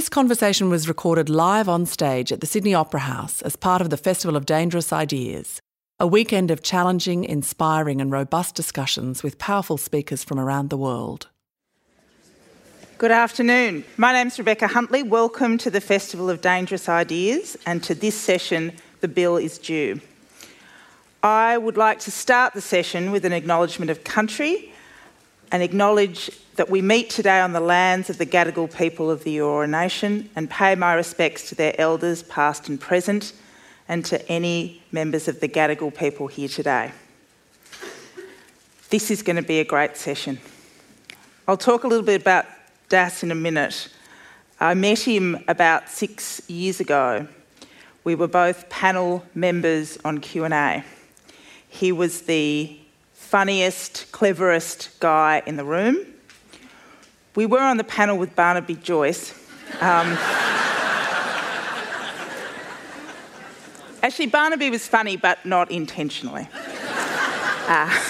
This conversation was recorded live on stage at the Sydney Opera House as part of the Festival of Dangerous Ideas, a weekend of challenging, inspiring, and robust discussions with powerful speakers from around the world. Good afternoon. My name's Rebecca Huntley. Welcome to the Festival of Dangerous Ideas and to this session, The Bill is Due. I would like to start the session with an acknowledgement of country and acknowledge that we meet today on the lands of the Gadigal people of the Eora Nation and pay my respects to their elders, past and present, and to any members of the Gadigal people here today. This is going to be a great session. I'll talk a little bit about Das in a minute. I met him about six years ago. We were both panel members on Q&A. He was the funniest, cleverest guy in the room. We were on the panel with Barnaby Joyce. Um, actually, Barnaby was funny, but not intentionally. Uh,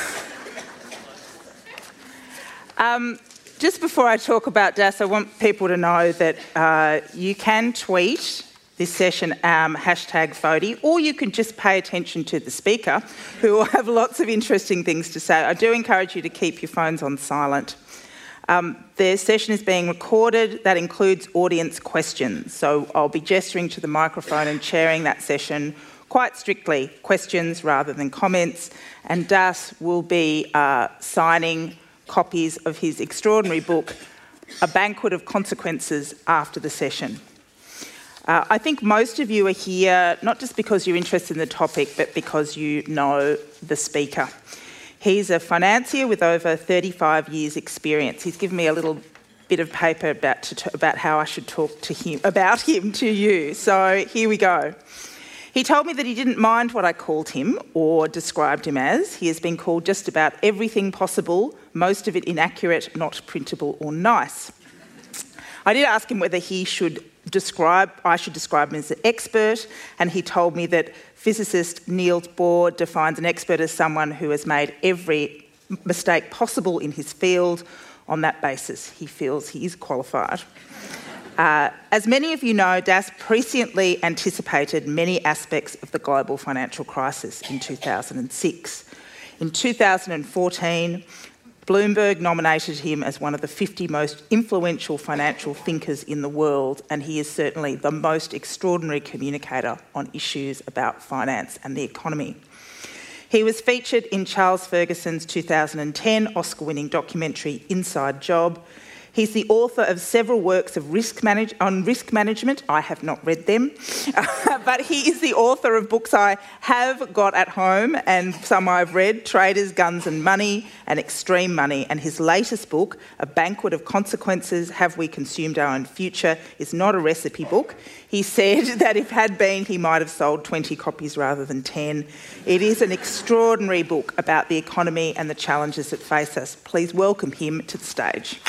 um, just before I talk about Das, I want people to know that uh, you can tweet this session um, hashtag FODI, or you can just pay attention to the speaker, who will have lots of interesting things to say. I do encourage you to keep your phones on silent. Um, the session is being recorded. That includes audience questions. So I'll be gesturing to the microphone and chairing that session quite strictly, questions rather than comments. And Das will be uh, signing copies of his extraordinary book, A Banquet of Consequences, after the session. Uh, I think most of you are here not just because you're interested in the topic, but because you know the speaker. He's a financier with over 35 years' experience. He's given me a little bit of paper about, t- about how I should talk to him about him to you. So here we go. He told me that he didn't mind what I called him or described him as. He has been called just about everything possible, most of it inaccurate, not printable, or nice. I did ask him whether he should describe, I should describe him as an expert, and he told me that physicist Niels Bohr defines an expert as someone who has made every mistake possible in his field. On that basis, he feels he is qualified. Uh, as many of you know, Das presciently anticipated many aspects of the global financial crisis in 2006. In 2014, Bloomberg nominated him as one of the 50 most influential financial thinkers in the world, and he is certainly the most extraordinary communicator on issues about finance and the economy. He was featured in Charles Ferguson's 2010 Oscar winning documentary Inside Job. He's the author of several works of risk manage- on risk management. I have not read them, but he is the author of books I have got at home and some I've read Traders, Guns and Money and Extreme Money. And his latest book, A Banquet of Consequences Have We Consumed Our Own Future, is not a recipe book. He said that if had been, he might have sold 20 copies rather than 10. It is an extraordinary book about the economy and the challenges that face us. Please welcome him to the stage.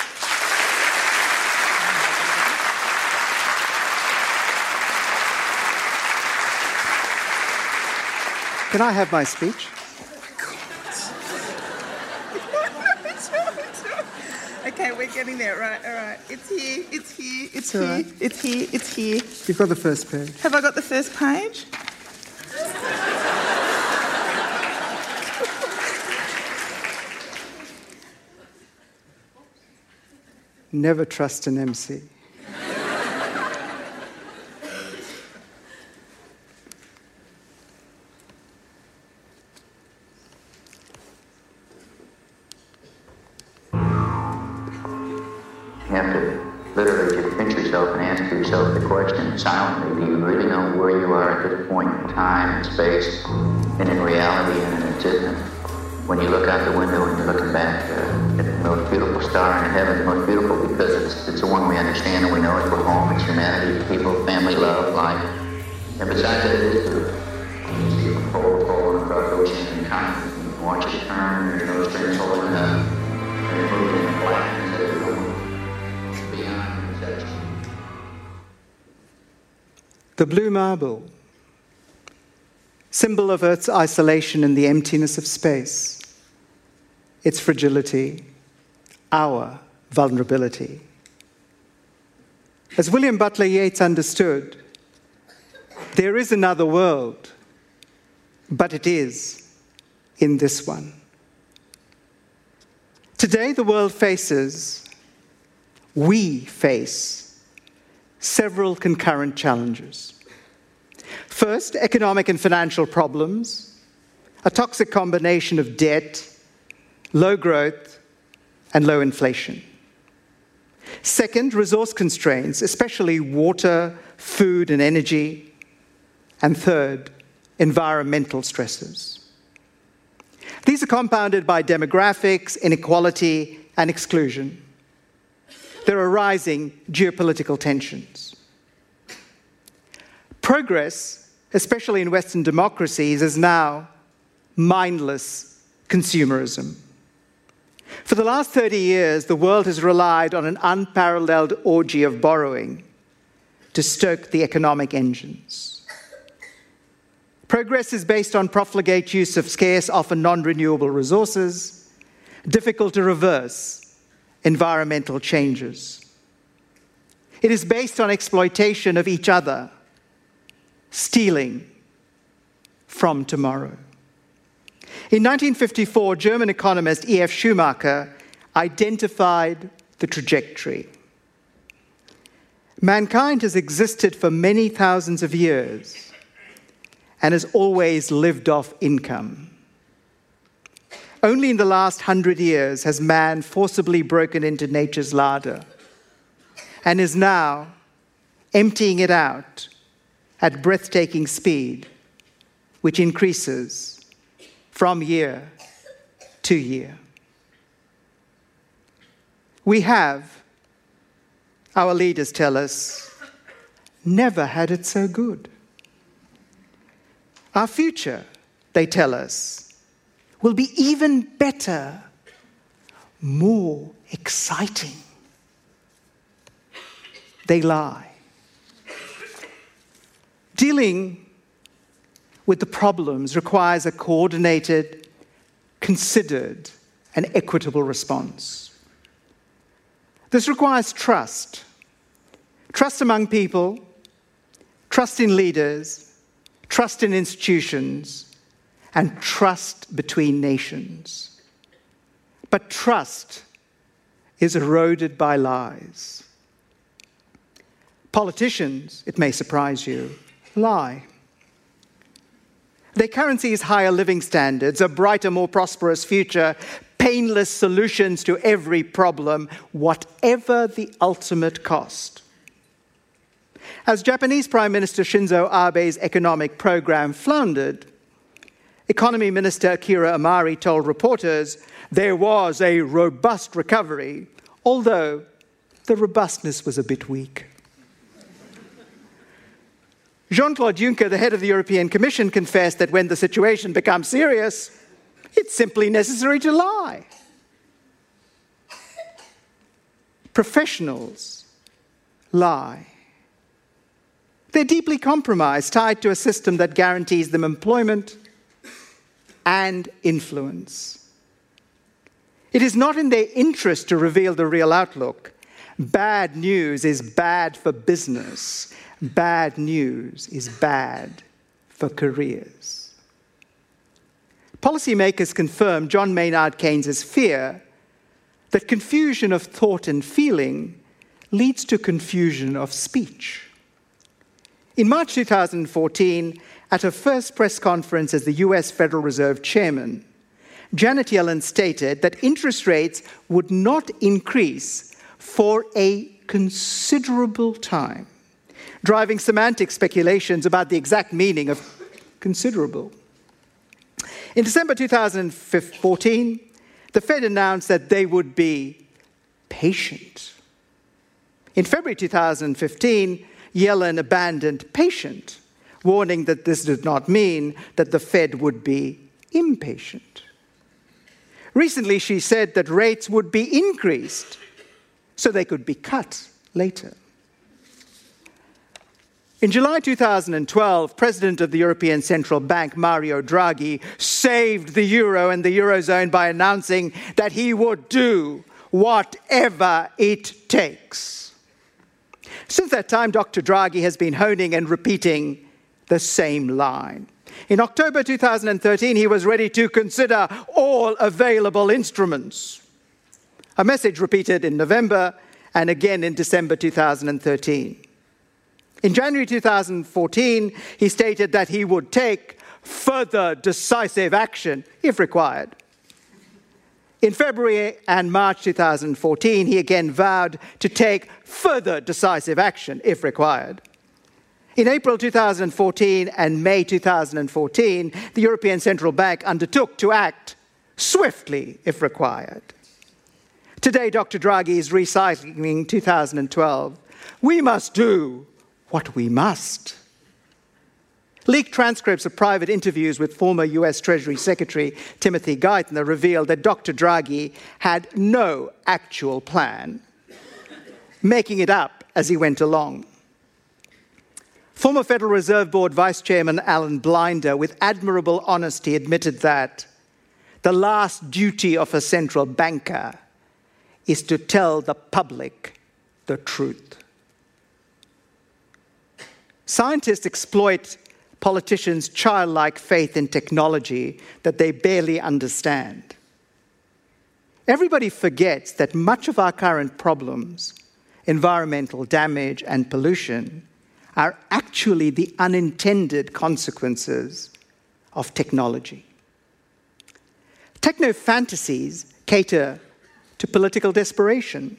Can I have my speech? okay, we're getting there. Right, all right. It's here. It's here. It's, It's here. right. It's here. It's here. You've got the first page. Have I got the first page? Never trust an MC. Blue marble, symbol of Earth's isolation and the emptiness of space, its fragility, our vulnerability. As William Butler Yeats understood, there is another world, but it is in this one. Today, the world faces, we face, several concurrent challenges. First, economic and financial problems, a toxic combination of debt, low growth, and low inflation. Second, resource constraints, especially water, food, and energy. And third, environmental stresses. These are compounded by demographics, inequality, and exclusion. There are rising geopolitical tensions. Progress, especially in Western democracies, is now mindless consumerism. For the last 30 years, the world has relied on an unparalleled orgy of borrowing to stoke the economic engines. Progress is based on profligate use of scarce, often non renewable resources, difficult to reverse environmental changes. It is based on exploitation of each other, stealing from tomorrow. In 1954, German economist E.F. Schumacher identified the trajectory. Mankind has existed for many thousands of years and has always lived off income. Only in the last hundred years has man forcibly broken into nature's larder and is now emptying it out at breathtaking speed, which increases from year to year. We have, our leaders tell us, never had it so good. Our future, they tell us, will be even better, more exciting. They lie. Dealing with the problems requires a coordinated, considered, and equitable response. This requires trust trust among people, trust in leaders, trust in institutions, and trust between nations. But trust is eroded by lies. Politicians, it may surprise you, lie. Their currency is higher living standards, a brighter, more prosperous future, painless solutions to every problem, whatever the ultimate cost. As Japanese Prime Minister Shinzo Abe's economic program floundered, Economy Minister Akira Amari told reporters there was a robust recovery, although the robustness was a bit weak. Jean Claude Juncker, the head of the European Commission, confessed that when the situation becomes serious, it's simply necessary to lie. Professionals lie. They're deeply compromised, tied to a system that guarantees them employment and influence. It is not in their interest to reveal the real outlook. Bad news is bad for business bad news is bad for careers. Policymakers confirm John Maynard Keynes' fear that confusion of thought and feeling leads to confusion of speech. In March 2014, at her first press conference as the US Federal Reserve Chairman, Janet Yellen stated that interest rates would not increase for a considerable time driving semantic speculations about the exact meaning of considerable. In December 2014, the Fed announced that they would be patient. In February 2015, Yellen abandoned patient, warning that this did not mean that the Fed would be impatient. Recently, she said that rates would be increased so they could be cut later. In July 2012, President of the European Central Bank, Mario Draghi, saved the euro and the eurozone by announcing that he would do whatever it takes. Since that time, Dr. Draghi has been honing and repeating the same line. In October 2013, he was ready to consider all available instruments. A message repeated in November and again in December 2013. In January 2014, he stated that he would take further decisive action if required. In February and March 2014, he again vowed to take further decisive action if required. In April 2014 and May 2014, the European Central Bank undertook to act swiftly if required. Today, Dr. Draghi is recycling 2012. We must do what we must. Leaked transcripts of private interviews with former US Treasury Secretary Timothy Geithner revealed that Dr. Draghi had no actual plan, making it up as he went along. Former Federal Reserve Board Vice Chairman Alan Blinder, with admirable honesty, admitted that the last duty of a central banker is to tell the public the truth. Scientists exploit politicians' childlike faith in technology that they barely understand. Everybody forgets that much of our current problems, environmental damage and pollution, are actually the unintended consequences of technology. Techno fantasies cater to political desperation.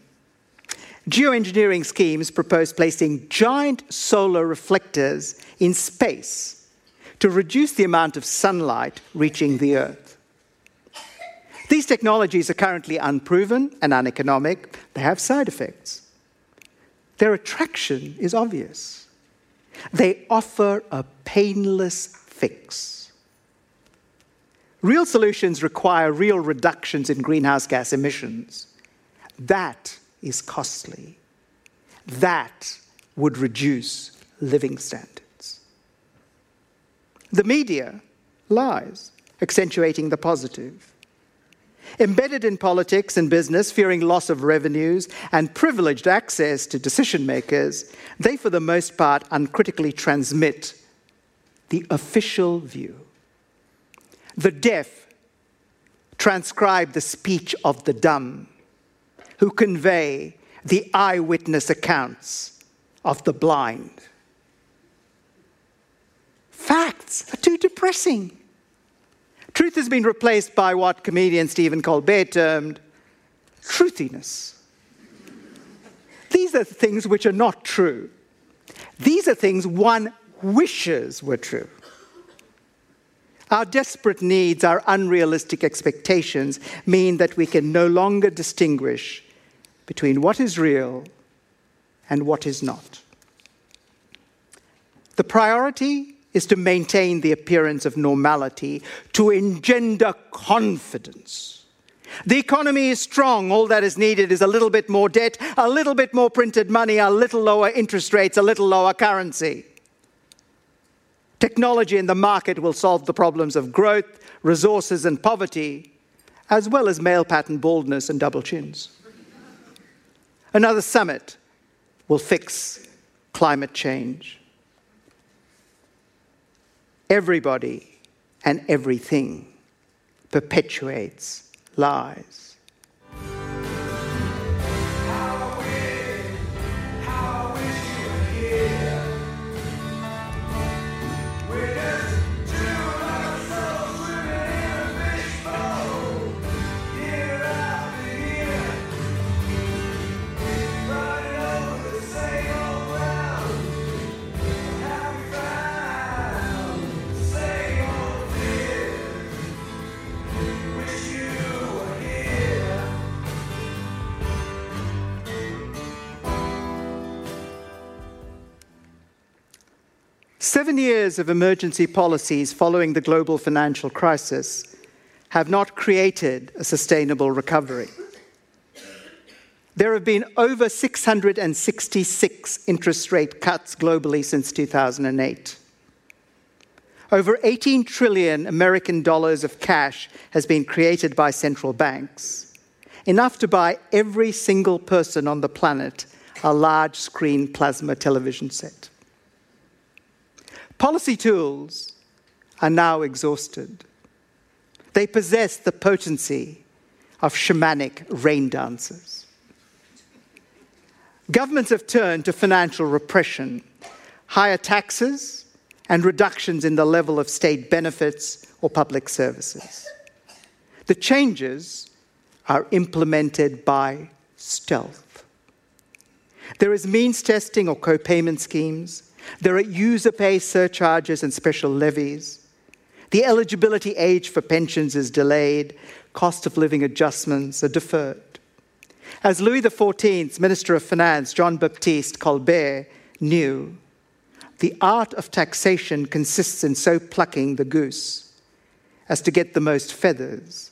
Geoengineering schemes propose placing giant solar reflectors in space to reduce the amount of sunlight reaching the Earth. These technologies are currently unproven and uneconomic. They have side effects. Their attraction is obvious. They offer a painless fix. Real solutions require real reductions in greenhouse gas emissions. That is costly. That would reduce living standards. The media lies, accentuating the positive. Embedded in politics and business, fearing loss of revenues and privileged access to decision makers, they, for the most part, uncritically transmit the official view. The deaf transcribe the speech of the dumb, who convey the eyewitness accounts of the blind. Facts are too depressing. Truth has been replaced by what comedian Stephen Colbert termed truthiness. These are things which are not true. These are things one wishes were true. Our desperate needs, our unrealistic expectations mean that we can no longer distinguish between what is real and what is not. The priority is to maintain the appearance of normality, to engender confidence. The economy is strong. All that is needed is a little bit more debt, a little bit more printed money, a little lower interest rates, a little lower currency. Technology in the market will solve the problems of growth, resources, and poverty, as well as male pattern baldness and double chins. Another summit will fix climate change everybody and everything perpetuates lies. Years of emergency policies following the global financial crisis have not created a sustainable recovery. There have been over 666 interest rate cuts globally since 2008. Over 18 trillion American dollars of cash has been created by central banks, enough to buy every single person on the planet a large screen plasma television set. Policy tools are now exhausted. They possess the potency of shamanic rain dancers. Governments have turned to financial repression, higher taxes, and reductions in the level of state benefits or public services. The changes are implemented by stealth. There is means testing or co payment schemes. There are user pay surcharges and special levies. The eligibility age for pensions is delayed. Cost of living adjustments are deferred. As Louis XIV's Minister of Finance, Jean Baptiste Colbert, knew, the art of taxation consists in so plucking the goose as to get the most feathers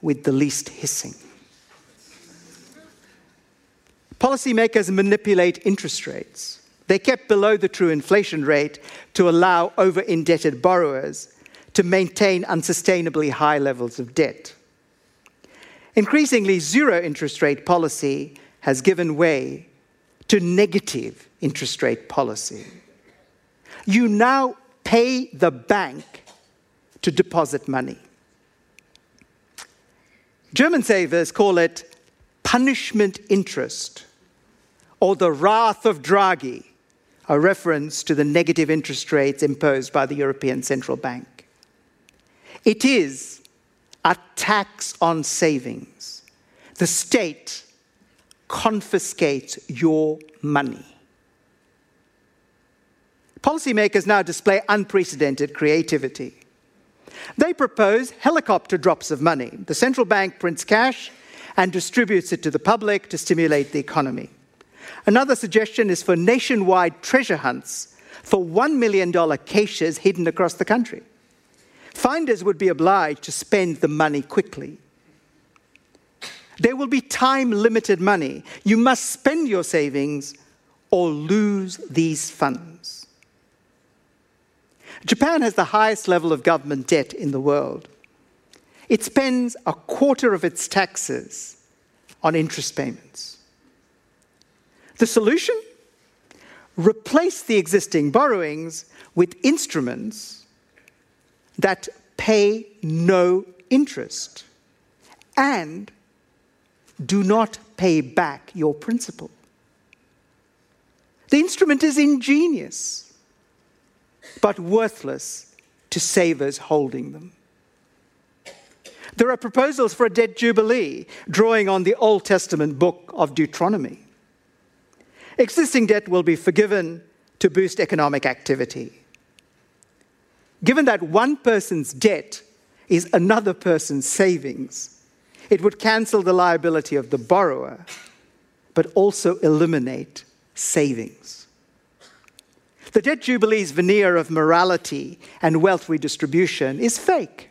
with the least hissing. Policymakers manipulate interest rates. They kept below the true inflation rate to allow over indebted borrowers to maintain unsustainably high levels of debt. Increasingly, zero interest rate policy has given way to negative interest rate policy. You now pay the bank to deposit money. German savers call it punishment interest or the wrath of Draghi, a reference to the negative interest rates imposed by the European Central Bank. It is a tax on savings. The state confiscates your money. Policymakers now display unprecedented creativity. They propose helicopter drops of money. The central bank prints cash and distributes it to the public to stimulate the economy. Another suggestion is for nationwide treasure hunts for $1 million caches hidden across the country. Finders would be obliged to spend the money quickly. There will be time limited money. You must spend your savings or lose these funds. Japan has the highest level of government debt in the world. It spends a quarter of its taxes on interest payments. The solution? Replace the existing borrowings with instruments that pay no interest and do not pay back your principal. The instrument is ingenious, but worthless to savers holding them. There are proposals for a debt jubilee, drawing on the Old Testament book of Deuteronomy. Existing debt will be forgiven to boost economic activity. Given that one person's debt is another person's savings, it would cancel the liability of the borrower, but also eliminate savings. The debt jubilee's veneer of morality and wealth redistribution is fake.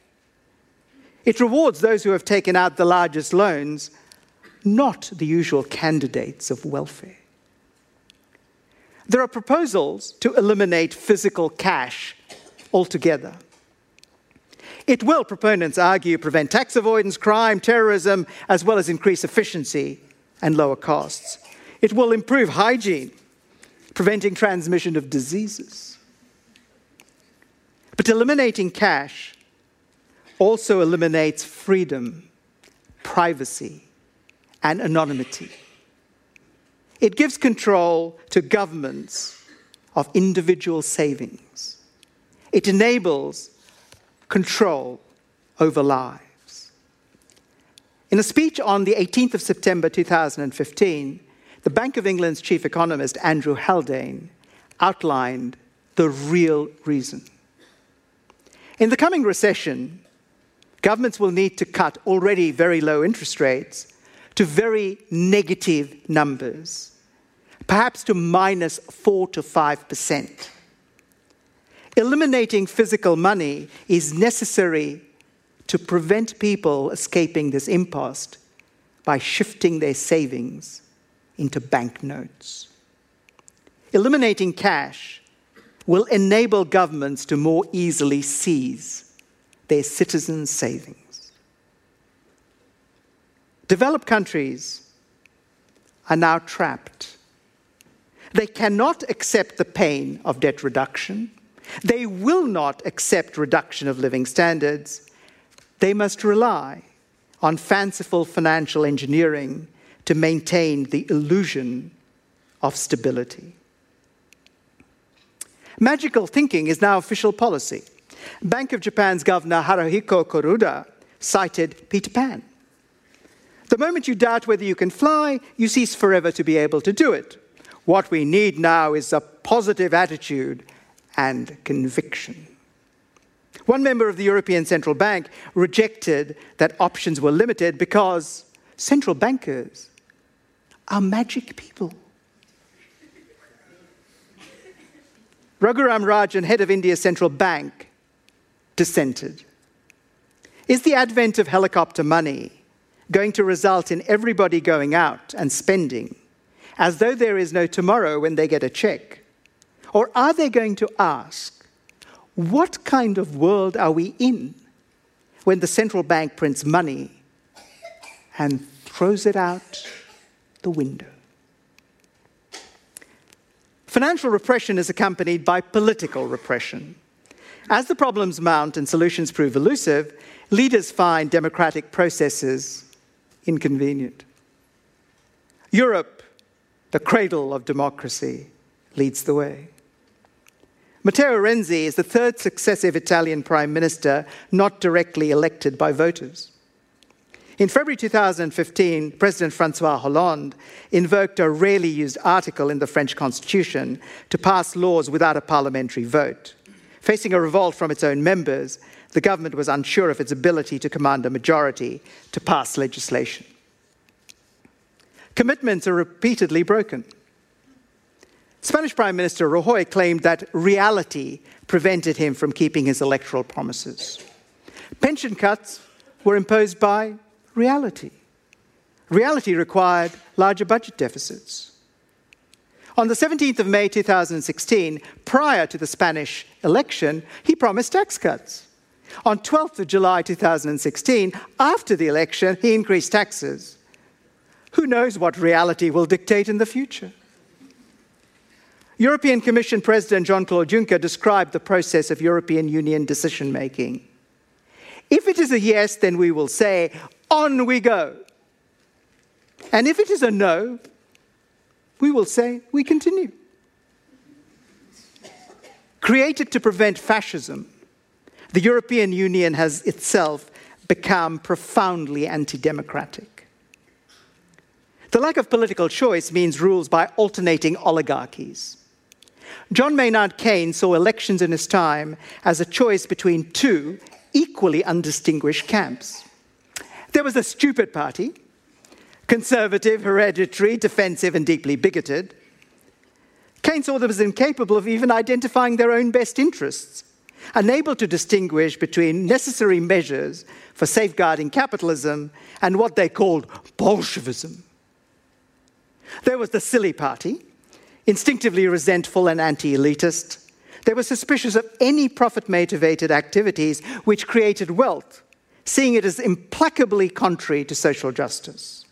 It rewards those who have taken out the largest loans, not the usual candidates of welfare. There are proposals to eliminate physical cash altogether. It will, proponents argue, prevent tax avoidance, crime, terrorism, as well as increase efficiency and lower costs. It will improve hygiene, preventing transmission of diseases. But eliminating cash also eliminates freedom, privacy, and anonymity. It gives control to governments of individual savings. It enables control over lives. In a speech on the 18th of September 2015, the Bank of England's chief economist, Andrew Haldane, outlined the real reason. In the coming recession, governments will need to cut already very low interest rates to very negative numbers, perhaps to minus 4 to 5%. Eliminating physical money is necessary to prevent people escaping this impost by shifting their savings into banknotes. Eliminating cash will enable governments to more easily seize their citizens' savings. Developed countries are now trapped They cannot accept the pain of debt reduction. They will not accept reduction of living standards. They must rely on fanciful financial engineering to maintain the illusion of stability. Magical thinking is now official policy. Bank of Japan's governor Haruhiko Kuroda cited Peter Pan. The moment you doubt whether you can fly, you cease forever to be able to do it. What we need now is a positive attitude and conviction. One member of the European Central Bank rejected that options were limited because central bankers are magic people. Raghuram Rajan, head of India's central bank, dissented. Is the advent of helicopter money going to result in everybody going out and spending as though there is no tomorrow when they get a check? Or are they going to ask, what kind of world are we in when the central bank prints money and throws it out the window? Financial repression is accompanied by political repression. As the problems mount and solutions prove elusive, leaders find democratic processes inconvenient. Europe, the cradle of democracy, leads the way. Matteo Renzi is the third successive Italian prime minister not directly elected by voters. In February 2015, President Francois Hollande invoked a rarely used article in the French constitution to pass laws without a parliamentary vote. Facing a revolt from its own members, the government was unsure of its ability to command a majority to pass legislation. Commitments are repeatedly broken. Spanish Prime Minister Rajoy claimed that reality prevented him from keeping his electoral promises. Pension cuts were imposed by reality. Reality required larger budget deficits. On the 17th of May 2016, prior to the Spanish election, he promised tax cuts. On 12th of July 2016, after the election, he increased taxes. Who knows what reality will dictate in the future? European Commission President Jean Claude Juncker described the process of European Union decision making. If it is a yes, then we will say, on we go. And if it is a no, we will say, we continue. Created to prevent fascism, the European Union has itself become profoundly anti democratic. The lack of political choice means rules by alternating oligarchies. John Maynard Keynes saw elections in his time as a choice between two equally undistinguished camps. There was the stupid party, conservative, hereditary, defensive, and deeply bigoted. Keynes saw them as incapable of even identifying their own best interests, unable to distinguish between necessary measures for safeguarding capitalism and what they called Bolshevism. There was the silly party, instinctively resentful and anti elitist. They were suspicious of any profit motivated activities which created wealth, seeing it as implacably contrary to social justice.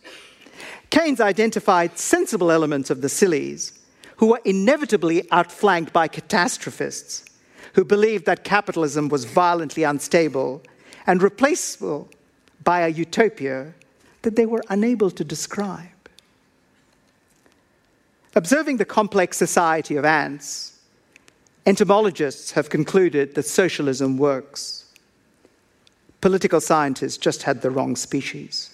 Keynes identified sensible elements of the sillies, who were inevitably outflanked by catastrophists who believed that capitalism was violently unstable and replaceable by a utopia that they were unable to describe. Observing the complex society of ants, entomologists have concluded that socialism works. Political scientists just had the wrong species.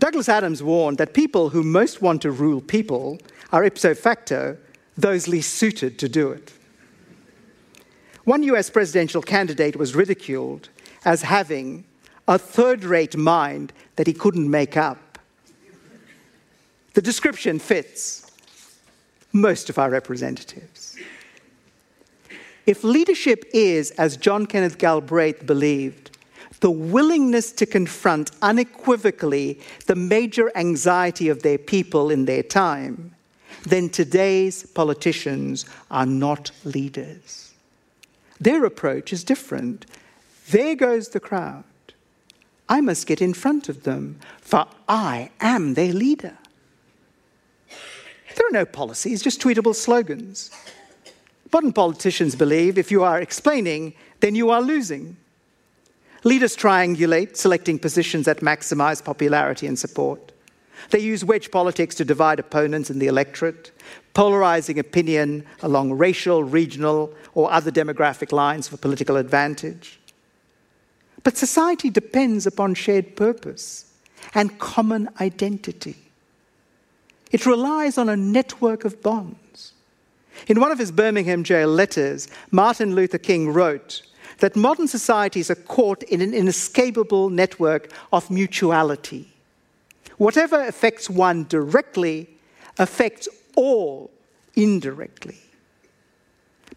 Douglas Adams warned that people who most want to rule people are ipso facto those least suited to do it. One US presidential candidate was ridiculed as having a third rate mind that he couldn't make up. The description fits most of our representatives. If leadership is, as John Kenneth Galbraith believed, the willingness to confront unequivocally the major anxiety of their people in their time, then today's politicians are not leaders. Their approach is different. There goes the crowd. I must get in front of them, for I am their leader. There are no policies, just tweetable slogans. Modern politicians believe if you are explaining, then you are losing. Leaders triangulate, selecting positions that maximize popularity and support. They use wedge politics to divide opponents in the electorate, polarizing opinion along racial, regional, or other demographic lines for political advantage. But society depends upon shared purpose and common identity. It relies on a network of bonds. In one of his Birmingham jail letters, Martin Luther King wrote that modern societies are caught in an inescapable network of mutuality. Whatever affects one directly affects all indirectly.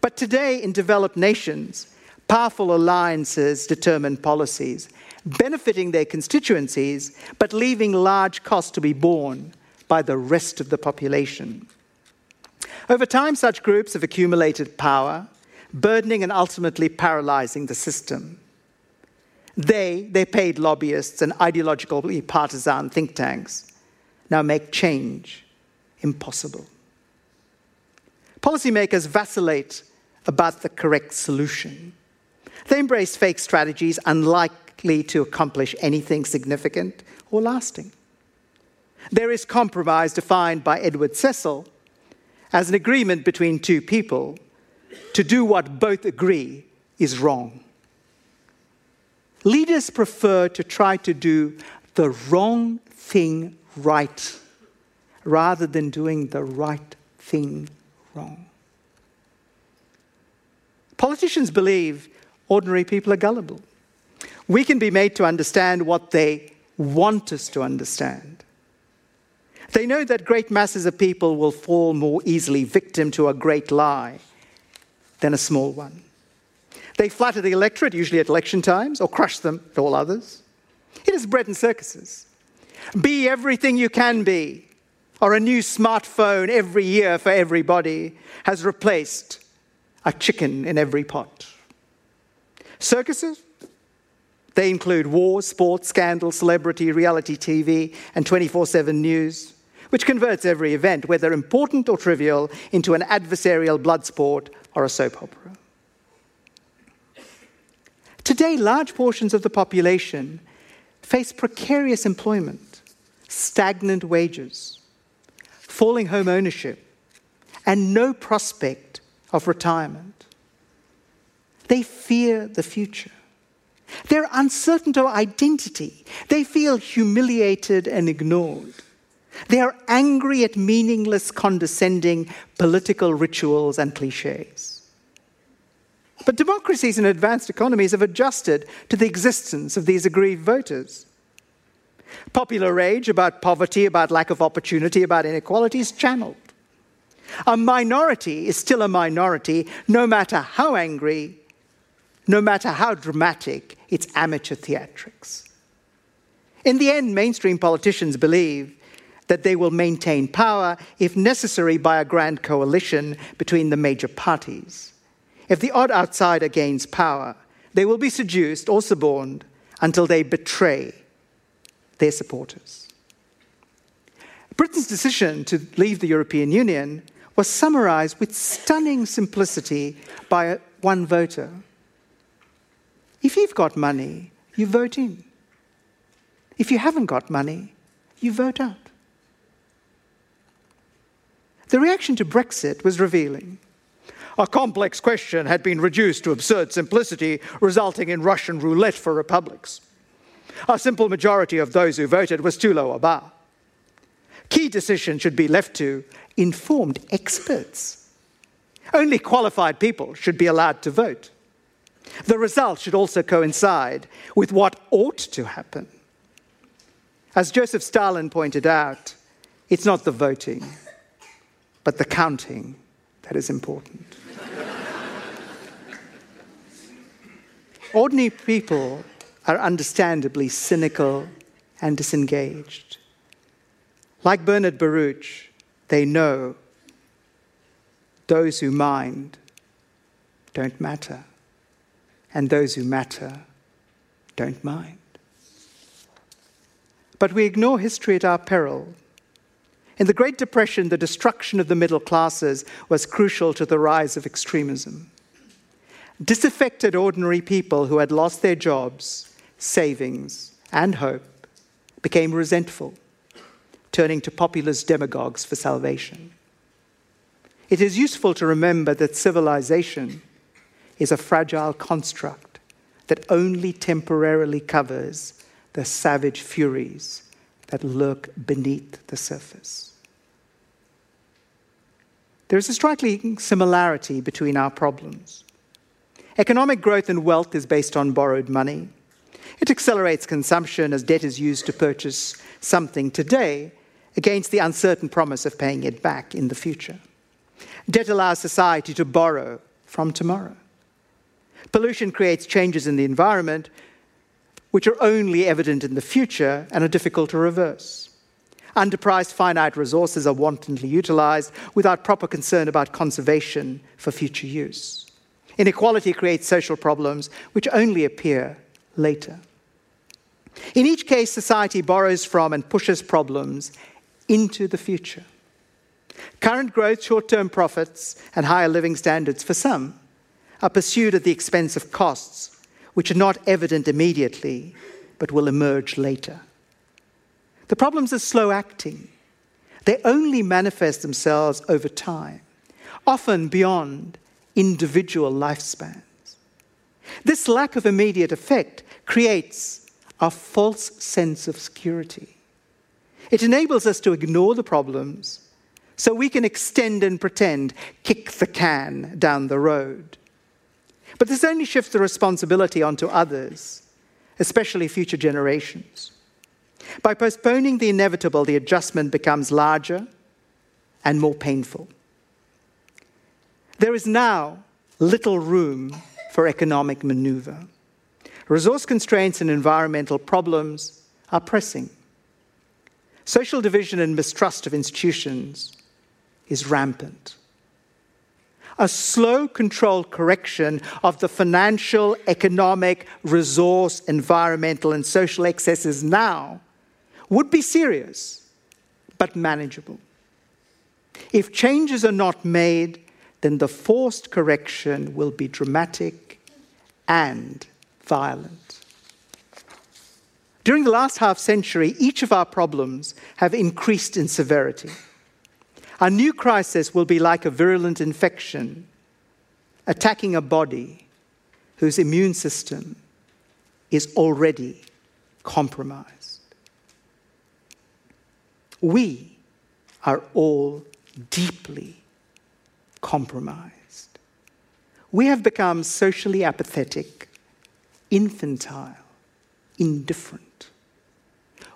But today, in developed nations, Powerful alliances determine policies, benefiting their constituencies, but leaving large costs to be borne by the rest of the population. Over time, such groups have accumulated power, burdening and ultimately paralyzing the system. They, their paid lobbyists and ideologically partisan think tanks, now make change impossible. Policymakers vacillate about the correct solution. They embrace fake strategies unlikely to accomplish anything significant or lasting. There is compromise defined by Edward Cecil as an agreement between two people to do what both agree is wrong. Leaders prefer to try to do the wrong thing right rather than doing the right thing wrong. Politicians believe ordinary people are gullible. We can be made to understand what they want us to understand. They know that great masses of people will fall more easily victim to a great lie than a small one. They flatter the electorate, usually at election times, or crush them at all others. It is bread and circuses. Be everything you can be, or a new smartphone every year for everybody has replaced a chicken in every pot. Circuses? They include war, sports, scandal, celebrity, reality TV, and 24 7 news, which converts every event, whether important or trivial, into an adversarial blood sport or a soap opera. Today, large portions of the population face precarious employment, stagnant wages, falling home ownership, and no prospect of retirement. They fear the future. They're uncertain of identity. They feel humiliated and ignored. They are angry at meaningless, condescending political rituals and cliches. But democracies and advanced economies have adjusted to the existence of these aggrieved voters. Popular rage about poverty, about lack of opportunity, about inequality is channeled. A minority is still a minority, no matter how angry no matter how dramatic its amateur theatrics. In the end, mainstream politicians believe that they will maintain power, if necessary, by a grand coalition between the major parties. If the odd outsider gains power, they will be seduced or suborned until they betray their supporters. Britain's decision to leave the European Union was summarized with stunning simplicity by one voter. If you've got money, you vote in. If you haven't got money, you vote out. The reaction to Brexit was revealing. A complex question had been reduced to absurd simplicity, resulting in Russian roulette for republics. A simple majority of those who voted was too low a bar. Key decisions should be left to informed experts. Only qualified people should be allowed to vote. The result should also coincide with what ought to happen. As Joseph Stalin pointed out, it's not the voting, but the counting that is important. Ordinary people are understandably cynical and disengaged. Like Bernard Baruch, they know those who mind don't matter and those who matter don't mind. but we ignore history at our peril. In the Great Depression, the destruction of the middle classes was crucial to the rise of extremism. Disaffected ordinary people who had lost their jobs, savings, and hope became resentful, turning to populist demagogues for salvation. It is useful to remember that civilization is a fragile construct that only temporarily covers the savage furies that lurk beneath the surface. There is a striking similarity between our problems. Economic growth and wealth is based on borrowed money. It accelerates consumption as debt is used to purchase something today against the uncertain promise of paying it back in the future. Debt allows society to borrow from tomorrow. Pollution creates changes in the environment which are only evident in the future and are difficult to reverse. Underpriced finite resources are wantonly utilized without proper concern about conservation for future use. Inequality creates social problems which only appear later. In each case, society borrows from and pushes problems into the future. Current growth, short term profits, and higher living standards for some are pursued at the expense of costs which are not evident immediately but will emerge later. The problems are slow acting, they only manifest themselves over time, often beyond individual lifespans. This lack of immediate effect creates a false sense of security. It enables us to ignore the problems so we can extend and pretend, kick the can down the road. But this only shifts the responsibility onto others, especially future generations. By postponing the inevitable, the adjustment becomes larger and more painful. There is now little room for economic maneuver. Resource constraints and environmental problems are pressing. Social division and mistrust of institutions is rampant. A slow, controlled correction of the financial, economic, resource, environmental, and social excesses now would be serious, but manageable. If changes are not made, then the forced correction will be dramatic and violent. During the last half century, each of our problems have increased in severity. Our new crisis will be like a virulent infection attacking a body whose immune system is already compromised. We are all deeply compromised. We have become socially apathetic, infantile, indifferent.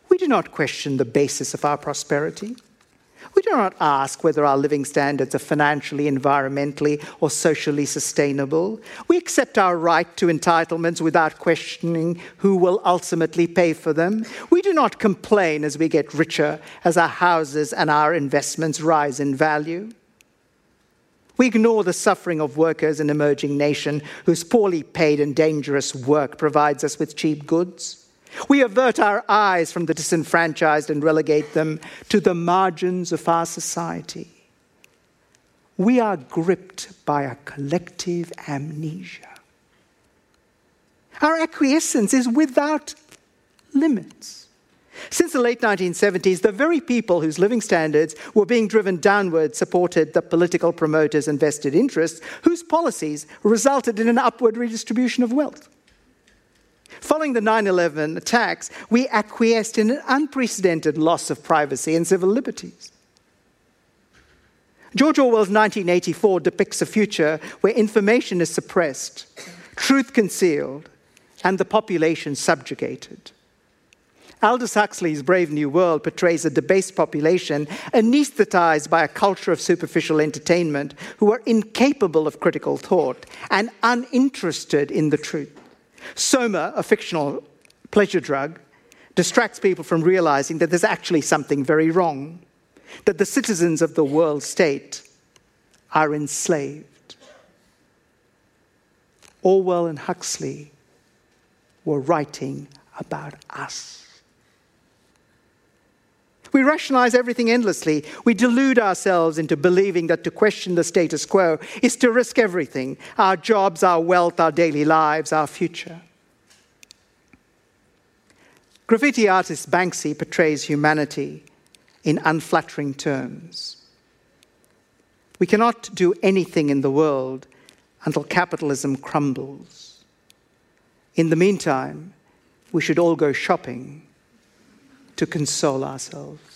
We do not question the basis of our prosperity. We do not ask whether our living standards are financially, environmentally, or socially sustainable. We accept our right to entitlements without questioning who will ultimately pay for them. We do not complain as we get richer, as our houses and our investments rise in value. We ignore the suffering of workers in emerging nations whose poorly paid and dangerous work provides us with cheap goods. We avert our eyes from the disenfranchised and relegate them to the margins of our society. We are gripped by a collective amnesia. Our acquiescence is without limits. Since the late 1970s, the very people whose living standards were being driven downward supported the political promoters and vested interests whose policies resulted in an upward redistribution of wealth. Following the 9 11 attacks, we acquiesced in an unprecedented loss of privacy and civil liberties. George Orwell's 1984 depicts a future where information is suppressed, truth concealed, and the population subjugated. Aldous Huxley's Brave New World portrays a debased population anesthetized by a culture of superficial entertainment who are incapable of critical thought and uninterested in the truth. Soma, a fictional pleasure drug, distracts people from realizing that there's actually something very wrong, that the citizens of the world state are enslaved. Orwell and Huxley were writing about us. We rationalize everything endlessly. We delude ourselves into believing that to question the status quo is to risk everything our jobs, our wealth, our daily lives, our future. Graffiti artist Banksy portrays humanity in unflattering terms. We cannot do anything in the world until capitalism crumbles. In the meantime, we should all go shopping to console ourselves.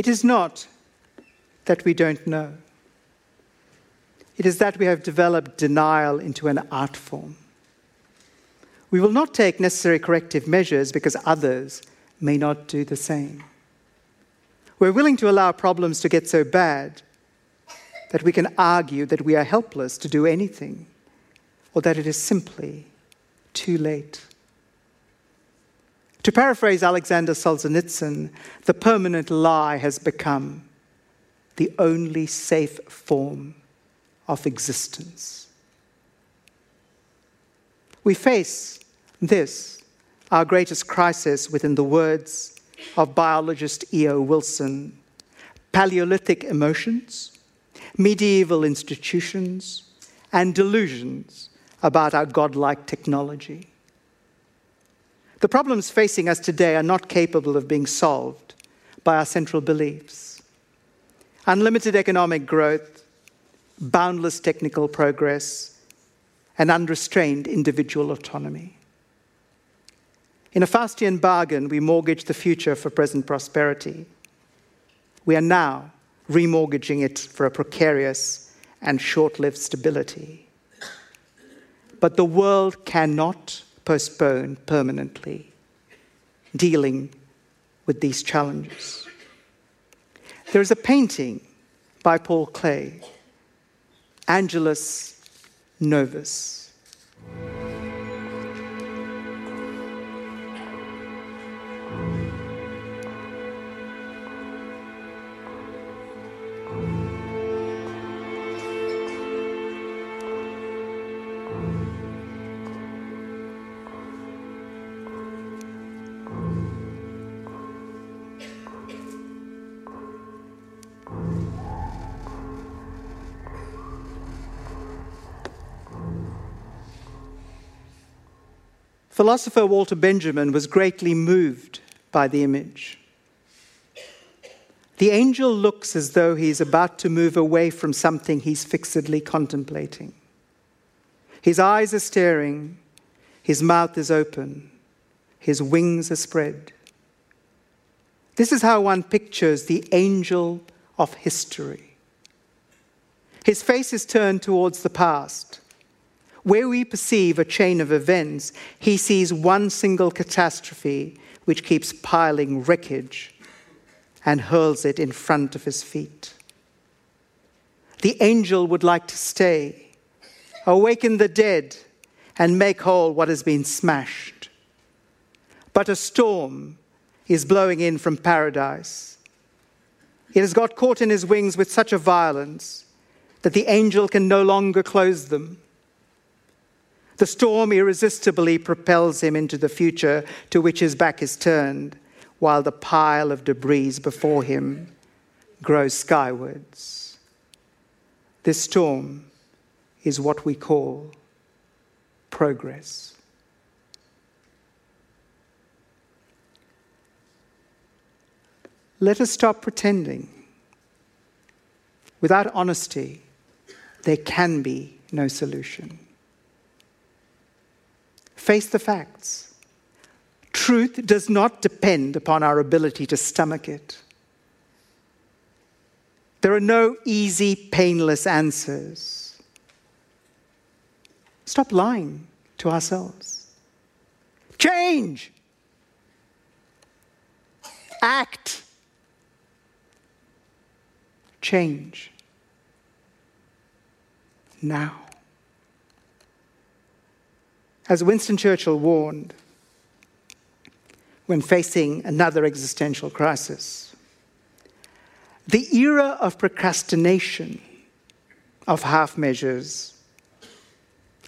It is not that we don't know. It is that we have developed denial into an art form. We will not take necessary corrective measures because others may not do the same. We're willing to allow problems to get so bad that we can argue that we are helpless to do anything or that it is simply too late. To paraphrase Alexander Solzhenitsyn, the permanent lie has become the only safe form of existence. We face this, our greatest crisis, within the words of biologist E.O. Wilson Paleolithic emotions, medieval institutions, and delusions about our godlike technology. The problems facing us today are not capable of being solved by our central beliefs. Unlimited economic growth, boundless technical progress, and unrestrained individual autonomy. In a Faustian bargain, we mortgage the future for present prosperity. We are now remortgaging it for a precarious and short lived stability. But the world cannot postpone permanently dealing with these challenges. There is a painting by Paul Klee, Angelus Novus. Philosopher Walter Benjamin was greatly moved by the image. The angel looks as though he is about to move away from something he's fixedly contemplating. His eyes are staring, his mouth is open, his wings are spread. This is how one pictures the angel of history. His face is turned towards the past. Where we perceive a chain of events, he sees one single catastrophe which keeps piling wreckage and hurls it in front of his feet. The angel would like to stay, awaken the dead, and make whole what has been smashed. But a storm is blowing in from paradise. It has got caught in his wings with such a violence that the angel can no longer close them. The storm irresistibly propels him into the future to which his back is turned, while the pile of debris before him grows skywards. This storm is what we call progress. Let us stop pretending. Without honesty, there can be no solution. Face the facts. Truth does not depend upon our ability to stomach it. There are no easy, painless answers. Stop lying to ourselves. Change! act. Change. Now. As Winston Churchill warned when facing another existential crisis, the era of procrastination, of half measures,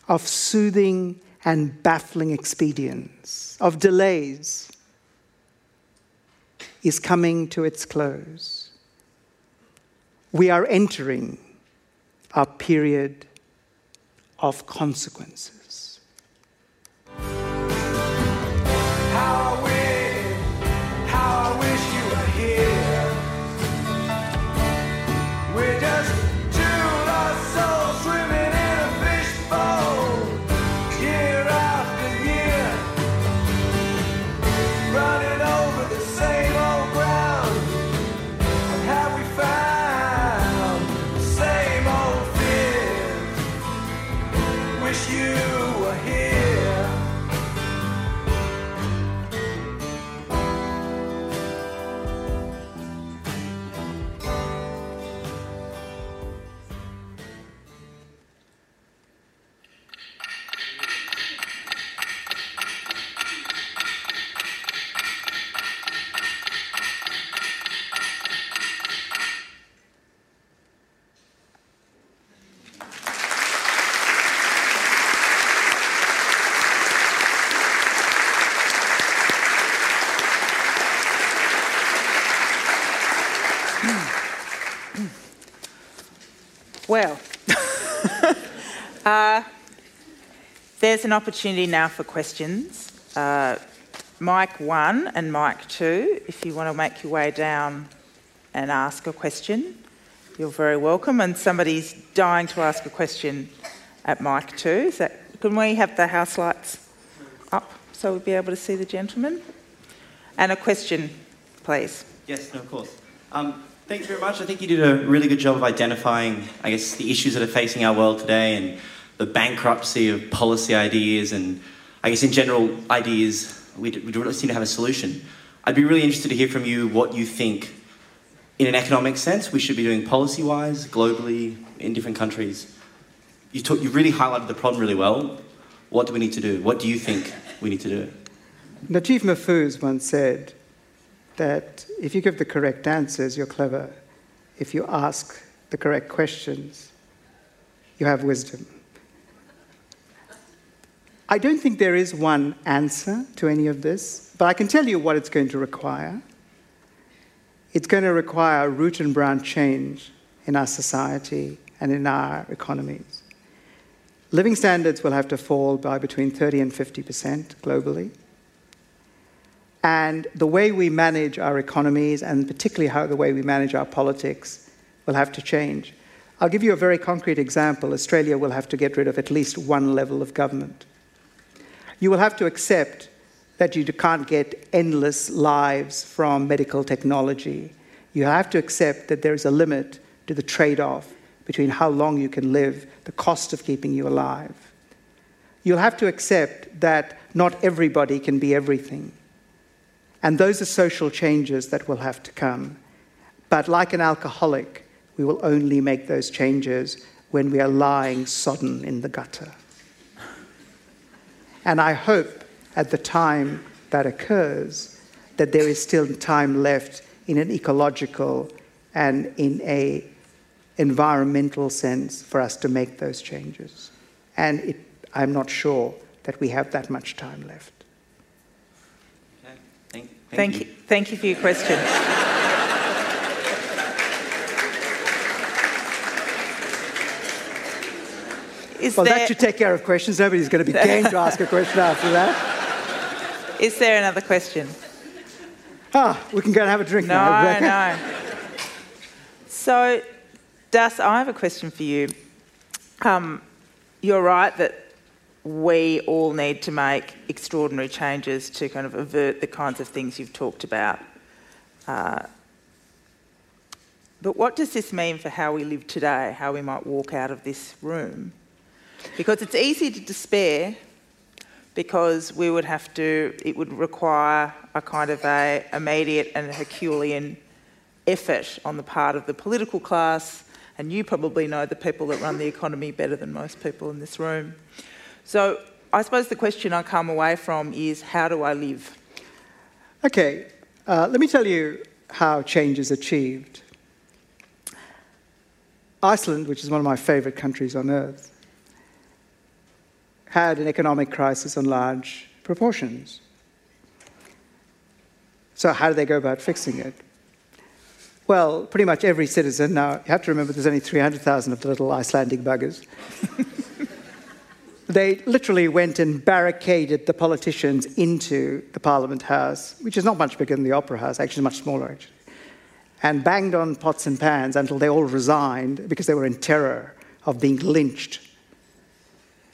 of soothing and baffling expedients, of delays, is coming to its close. We are entering a period of consequences. Well, there's an opportunity now for questions. Uh, mic one and mic two, if you want to make your way down and ask a question, you're very welcome. And somebody's dying to ask a question at mic two. That, can we have the house lights up so we'll be able to see the gentleman? And a question, please. Yes, no, of course. Um, Thanks very much. I think you did a really good job of identifying, I guess, the issues that are facing our world today and the bankruptcy of policy ideas and, I guess, in general, ideas. We, we don't seem to have a solution. I'd be really interested to hear from you what you think, in an economic sense, we should be doing policy wise, globally, in different countries. You, took, you really highlighted the problem really well. What do we need to do? What do you think we need to do? Najib Mahfouz once said, that if you give the correct answers, you're clever. If you ask the correct questions, you have wisdom. I don't think there is one answer to any of this, but I can tell you what it's going to require. It's going to require root and branch change in our society and in our economies. Living standards will have to fall by between 30 and 50% globally. And the way we manage our economies, and particularly how the way we manage our politics, will have to change. I'll give you a very concrete example. Australia will have to get rid of at least one level of government. You will have to accept that you can't get endless lives from medical technology. You have to accept that there is a limit to the trade off between how long you can live, the cost of keeping you alive. You'll have to accept that not everybody can be everything. And those are social changes that will have to come. But like an alcoholic, we will only make those changes when we are lying sodden in the gutter. And I hope at the time that occurs that there is still time left in an ecological and in a environmental sense for us to make those changes. And it, I'm not sure that we have that much time left. Thank, you. Thank you for your question. Is well, there... that should take care of questions. Nobody's going to be game to ask a question after that. Is there another question? Ah, we can go and have a drink no, now. No, no. So, Das, I have a question for you. Um, you're right that we all need to make extraordinary changes to kind of avert the kinds of things you've talked about. Uh, but what does this mean for how we live today, how we might walk out of this room? Because it's easy to despair, because we would have to, it would require a kind of a immediate and Herculean effort on the part of the political class, and you probably know the people that run the economy better than most people in this room. So I suppose the question I come away from is how do I live? Okay, uh, let me tell you how change is achieved. Iceland, which is one of my favorite countries on earth, had an economic crisis on large proportions. So, how do they go about fixing it? Well, pretty much every citizen, now you have to remember there's only 300,000 of the little Icelandic buggers. they literally went and barricaded the politicians into the Parliament House, which is not much bigger than the Opera House, actually, much smaller, actually, and banged on pots and pans until they all resigned because they were in terror of being lynched.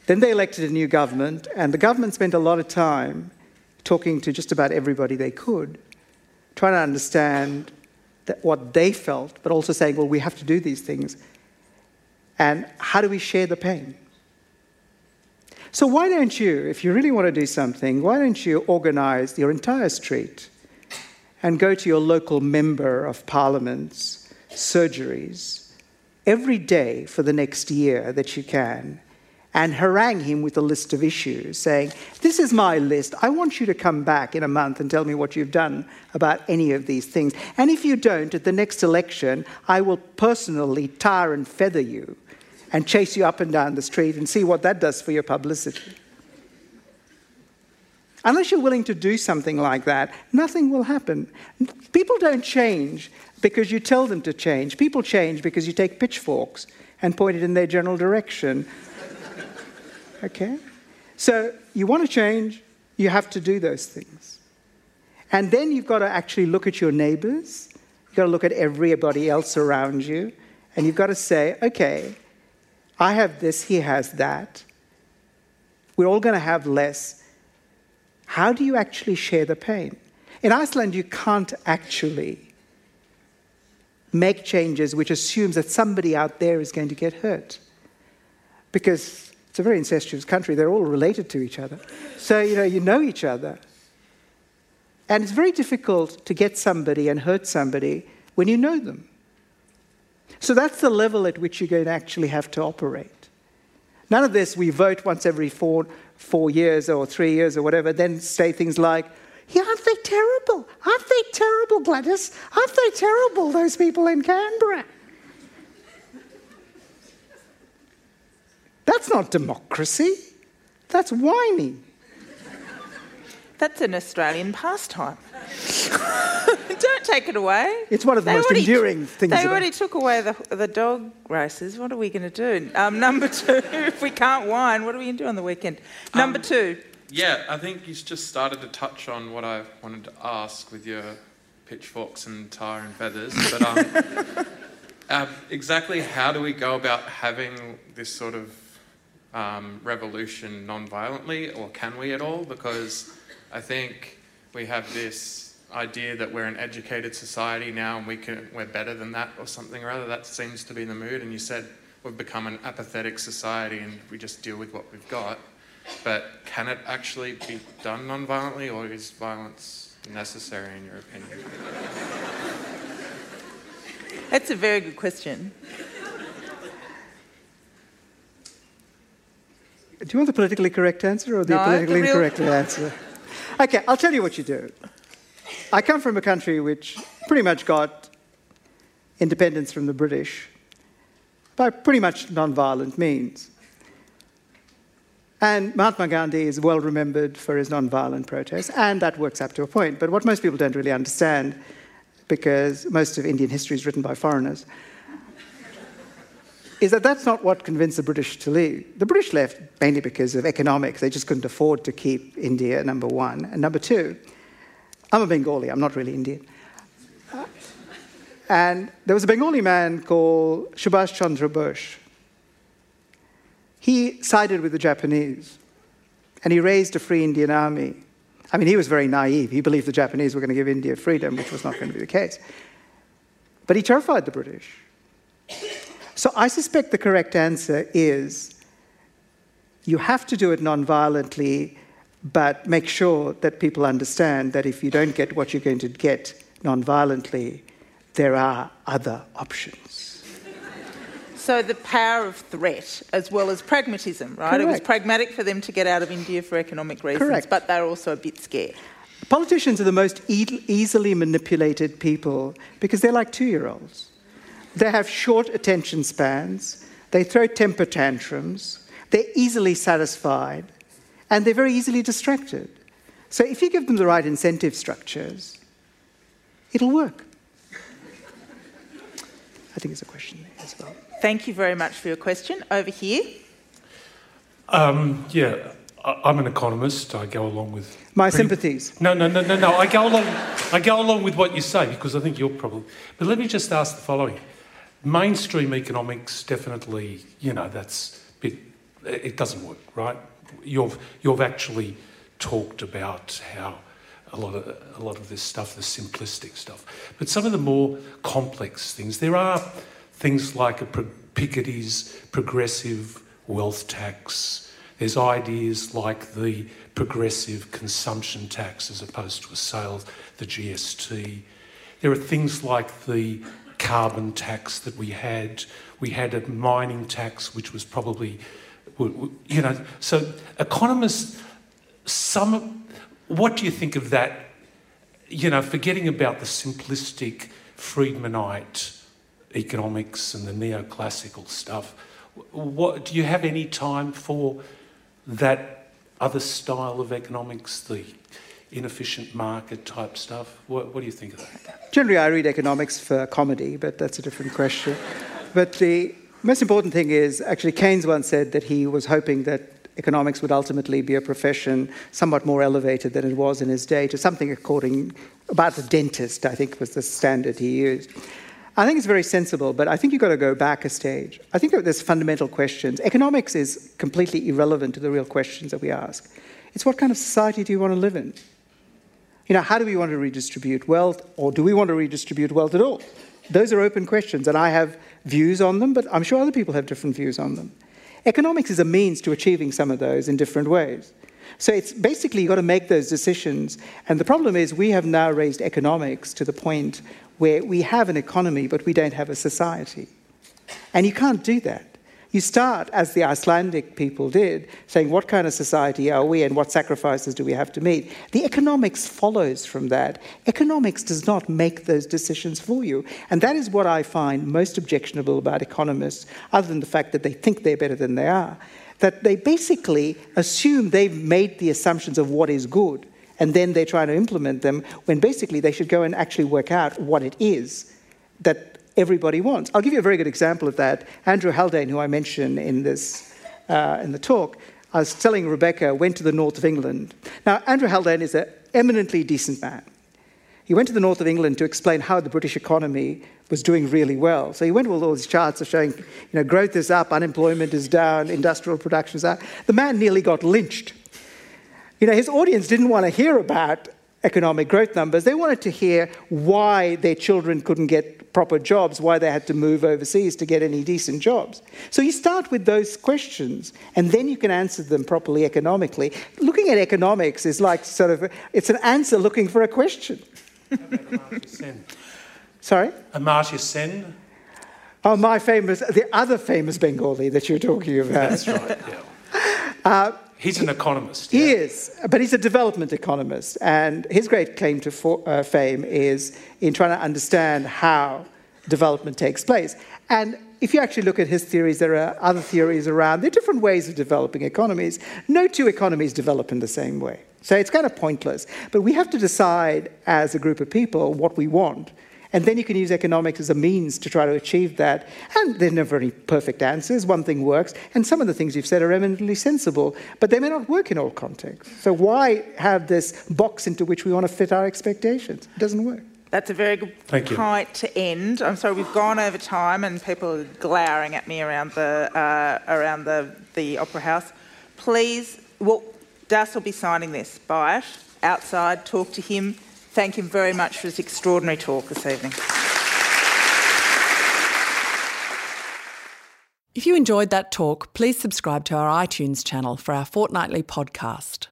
Then they elected a new government, and the government spent a lot of time talking to just about everybody they could, trying to understand what they felt, but also saying, well, we have to do these things. And how do we share the pain? So, why don't you, if you really want to do something, why don't you organize your entire street and go to your local member of parliament's surgeries every day for the next year that you can and harangue him with a list of issues, saying, This is my list. I want you to come back in a month and tell me what you've done about any of these things. And if you don't, at the next election, I will personally tar and feather you and chase you up and down the street and see what that does for your publicity. Unless you're willing to do something like that, nothing will happen. People don't change because you tell them to change. People change because you take pitchforks and point it in their general direction Okay? So you want to change, you have to do those things. And then you've got to actually look at your neighbors, you've got to look at everybody else around you, and you've got to say, okay, I have this, he has that. We're all going to have less. How do you actually share the pain? In Iceland, you can't actually make changes which assumes that somebody out there is going to get hurt. Because it's a very incestuous country. They're all related to each other. So, you know, you know each other. And it's very difficult to get somebody and hurt somebody when you know them. So that's the level at which you're going to actually have to operate. None of this, we vote once every four, four years or three years or whatever, then say things like, yeah, aren't they terrible? Aren't they terrible, Gladys? Aren't they terrible, those people in Canberra? That's not democracy. That's whining. That's an Australian pastime. Don't take it away. It's one of the they most already, enduring things. They already took away the, the dog races. What are we going to do? Um, number two, if we can't whine, what are we going to do on the weekend? Number um, two. Yeah, I think you just started to touch on what I wanted to ask with your pitchforks and tar and feathers. But um, uh, exactly how do we go about having this sort of um, revolution non-violently, or can we at all? Because I think we have this idea that we're an educated society now and we can, we're better than that or something or other. That seems to be the mood. And you said we've become an apathetic society and we just deal with what we've got. But can it actually be done non-violently, or is violence necessary in your opinion? That's a very good question. Do you want the politically correct answer or the no, politically the incorrect answer? Okay, I'll tell you what you do. I come from a country which pretty much got independence from the British by pretty much non-violent means. And Mahatma Gandhi is well remembered for his non-violent protests, and that works up to a point. But what most people don't really understand, because most of Indian history is written by foreigners, is that that's not what convinced the British to leave. The British left mainly because of economics. They just couldn't afford to keep India, number one. And number two, I'm a Bengali, I'm not really Indian. Uh, and there was a Bengali man called Subhash Chandra Bose. He sided with the Japanese and he raised a free Indian army. I mean, he was very naive. He believed the Japanese were going to give India freedom, which was not going to be the case. But he terrified the British. So I suspect the correct answer is you have to do it non-violently but make sure that people understand that if you don't get what you're going to get non-violently, there are other options. So the power of threat as well as pragmatism, right? Correct. It was pragmatic for them to get out of India for economic reasons, Correct. but they're also a bit scared. Politicians are the most e- easily manipulated people because they're like two year olds. They have short attention spans, they throw temper tantrums, they're easily satisfied, and they're very easily distracted. So if you give them the right incentive structures, it'll work. I think it's a question there as well. Thank you very much for your question. Over here. Um, yeah, I'm an economist. I go along with my pretty... sympathies. No, no, no, no, no. I go along. I go along with what you say because I think you're probably. But let me just ask the following: mainstream economics definitely, you know, that's bit. It doesn't work, right? You've you've actually talked about how a lot of a lot of this stuff, the simplistic stuff, but some of the more complex things. There are things like a Piketty's progressive wealth tax there's ideas like the progressive consumption tax as opposed to a sales, the GST. There are things like the carbon tax that we had. We had a mining tax, which was probably, you know, so economists, some, what do you think of that? You know, forgetting about the simplistic Friedmanite economics and the neoclassical stuff, what, do you have any time for that other style of economics, the inefficient market type stuff? What, what do you think of that? Generally, I read economics for comedy, but that's a different question. but the most important thing is actually, Keynes once said that he was hoping that economics would ultimately be a profession somewhat more elevated than it was in his day to something according about the dentist, I think was the standard he used. I think it's very sensible, but I think you've got to go back a stage. I think there's fundamental questions. Economics is completely irrelevant to the real questions that we ask. It's what kind of society do you want to live in? You know, how do we want to redistribute wealth, or do we want to redistribute wealth at all? Those are open questions, and I have views on them, but I'm sure other people have different views on them. Economics is a means to achieving some of those in different ways. So it's basically you've got to make those decisions. And the problem is we have now raised economics to the point where we have an economy, but we don't have a society. And you can't do that. You start, as the Icelandic people did, saying, What kind of society are we and what sacrifices do we have to meet? The economics follows from that. Economics does not make those decisions for you. And that is what I find most objectionable about economists, other than the fact that they think they're better than they are, that they basically assume they've made the assumptions of what is good and then they're trying to implement them when basically they should go and actually work out what it is that everybody wants. I'll give you a very good example of that. Andrew Haldane, who I mentioned in this uh, in the talk, I was telling Rebecca went to the north of England. Now Andrew Haldane is an eminently decent man. He went to the north of England to explain how the British economy was doing really well. So he went with all these charts of showing, you know, growth is up, unemployment is down, industrial production is up. The man nearly got lynched you know, his audience didn't want to hear about economic growth numbers. They wanted to hear why their children couldn't get proper jobs, why they had to move overseas to get any decent jobs. So you start with those questions, and then you can answer them properly economically. Looking at economics is like sort of, it's an answer looking for a question. Sorry? Amartya Sen. Oh, my famous, the other famous Bengali that you're talking about. That's right, yeah. Uh, He's an economist. Yeah? He is, but he's a development economist. And his great claim to for, uh, fame is in trying to understand how development takes place. And if you actually look at his theories, there are other theories around. There are different ways of developing economies. No two economies develop in the same way. So it's kind of pointless. But we have to decide as a group of people what we want. And then you can use economics as a means to try to achieve that. And there are never any perfect answers. One thing works, and some of the things you've said are eminently sensible, but they may not work in all contexts. So why have this box into which we want to fit our expectations? It doesn't work. That's a very good Thank point you. to end. I'm sorry we've gone over time, and people are glowering at me around the uh, around the, the Opera House. Please, well, Das will be signing this. Buy it outside. Talk to him thank him very much for his extraordinary talk this evening. If you enjoyed that talk, please subscribe to our iTunes channel for our fortnightly podcast.